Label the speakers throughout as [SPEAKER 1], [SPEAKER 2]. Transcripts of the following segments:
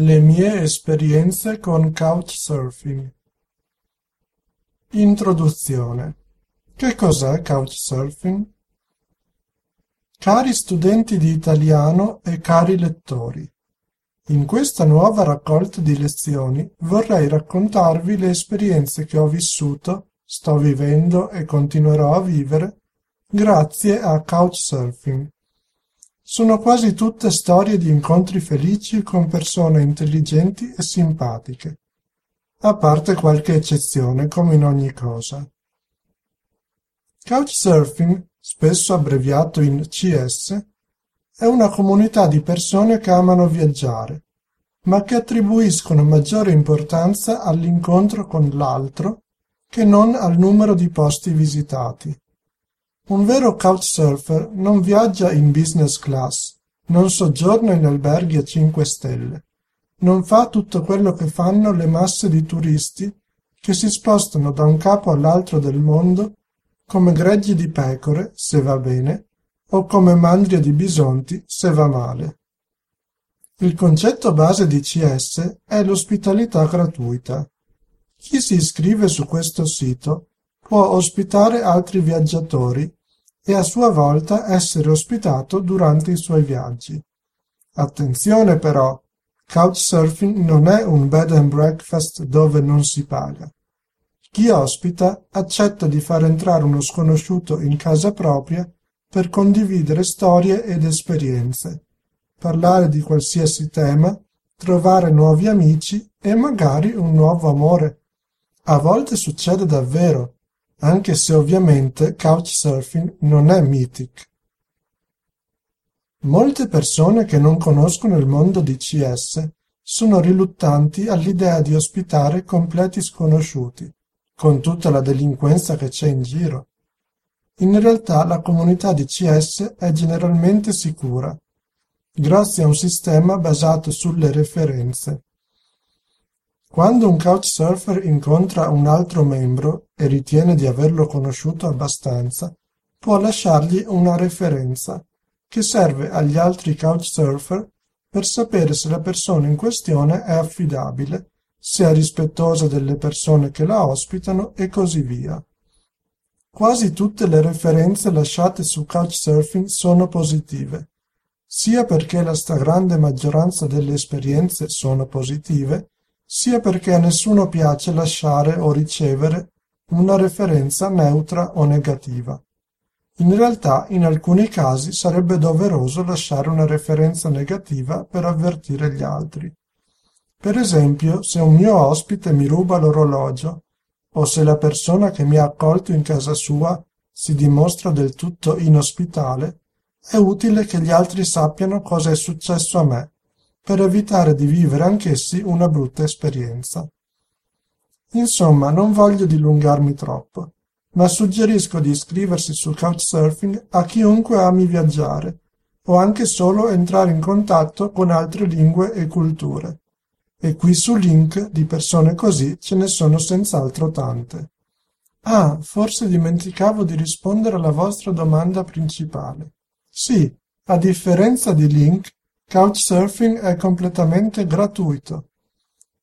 [SPEAKER 1] Le mie esperienze con Couchsurfing. Introduzione. Che cos'è Couchsurfing? Cari studenti di italiano e cari lettori, in questa nuova raccolta di lezioni vorrei raccontarvi le esperienze che ho vissuto, sto vivendo e continuerò a vivere grazie a Couchsurfing sono quasi tutte storie di incontri felici con persone intelligenti e simpatiche, a parte qualche eccezione come in ogni cosa. Couchsurfing, spesso abbreviato in CS, è una comunità di persone che amano viaggiare, ma che attribuiscono maggiore importanza all'incontro con l'altro che non al numero di posti visitati. Un vero couchsurfer non viaggia in business class, non soggiorna in alberghi a cinque stelle, non fa tutto quello che fanno le masse di turisti che si spostano da un capo all'altro del mondo come greggi di pecore, se va bene, o come mandria di bisonti, se va male. Il concetto base di CS è l'ospitalità gratuita. Chi si iscrive su questo sito può ospitare altri viaggiatori e a sua volta essere ospitato durante i suoi viaggi. Attenzione però, Couchsurfing non è un bed and breakfast dove non si paga. Chi ospita accetta di far entrare uno sconosciuto in casa propria per condividere storie ed esperienze, parlare di qualsiasi tema, trovare nuovi amici e magari un nuovo amore. A volte succede davvero, anche se ovviamente Couchsurfing non è Mythic. Molte persone che non conoscono il mondo di CS sono riluttanti all'idea di ospitare completi sconosciuti, con tutta la delinquenza che c'è in giro. In realtà la comunità di CS è generalmente sicura, grazie a un sistema basato sulle referenze. Quando un couchsurfer incontra un altro membro e ritiene di averlo conosciuto abbastanza, può lasciargli una referenza, che serve agli altri couchsurfer per sapere se la persona in questione è affidabile, se è rispettosa delle persone che la ospitano e così via. Quasi tutte le referenze lasciate su Couchsurfing sono positive, sia perché la stragrande maggioranza delle esperienze sono positive, sia perché a nessuno piace lasciare o ricevere una referenza neutra o negativa. In realtà in alcuni casi sarebbe doveroso lasciare una referenza negativa per avvertire gli altri. Per esempio, se un mio ospite mi ruba l'orologio, o se la persona che mi ha accolto in casa sua si dimostra del tutto inospitale, è utile che gli altri sappiano cosa è successo a me per evitare di vivere anch'essi una brutta esperienza. Insomma, non voglio dilungarmi troppo, ma suggerisco di iscriversi su Couchsurfing a chiunque ami viaggiare, o anche solo entrare in contatto con altre lingue e culture. E qui su link di persone così ce ne sono senz'altro tante. Ah, forse dimenticavo di rispondere alla vostra domanda principale. Sì, a differenza di link, Couchsurfing è completamente gratuito.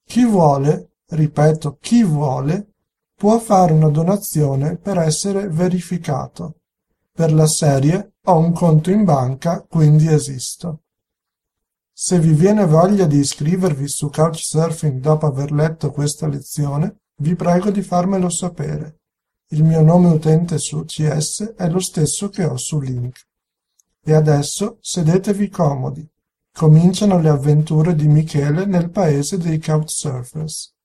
[SPEAKER 1] Chi vuole, ripeto, chi vuole, può fare una donazione per essere verificato. Per la serie ho un conto in banca, quindi esisto. Se vi viene voglia di iscrivervi su Couchsurfing dopo aver letto questa lezione, vi prego di farmelo sapere. Il mio nome utente su CS è lo stesso che ho su Link. E adesso sedetevi comodi Cominciano le avventure di Michele nel paese dei Couchsurfers.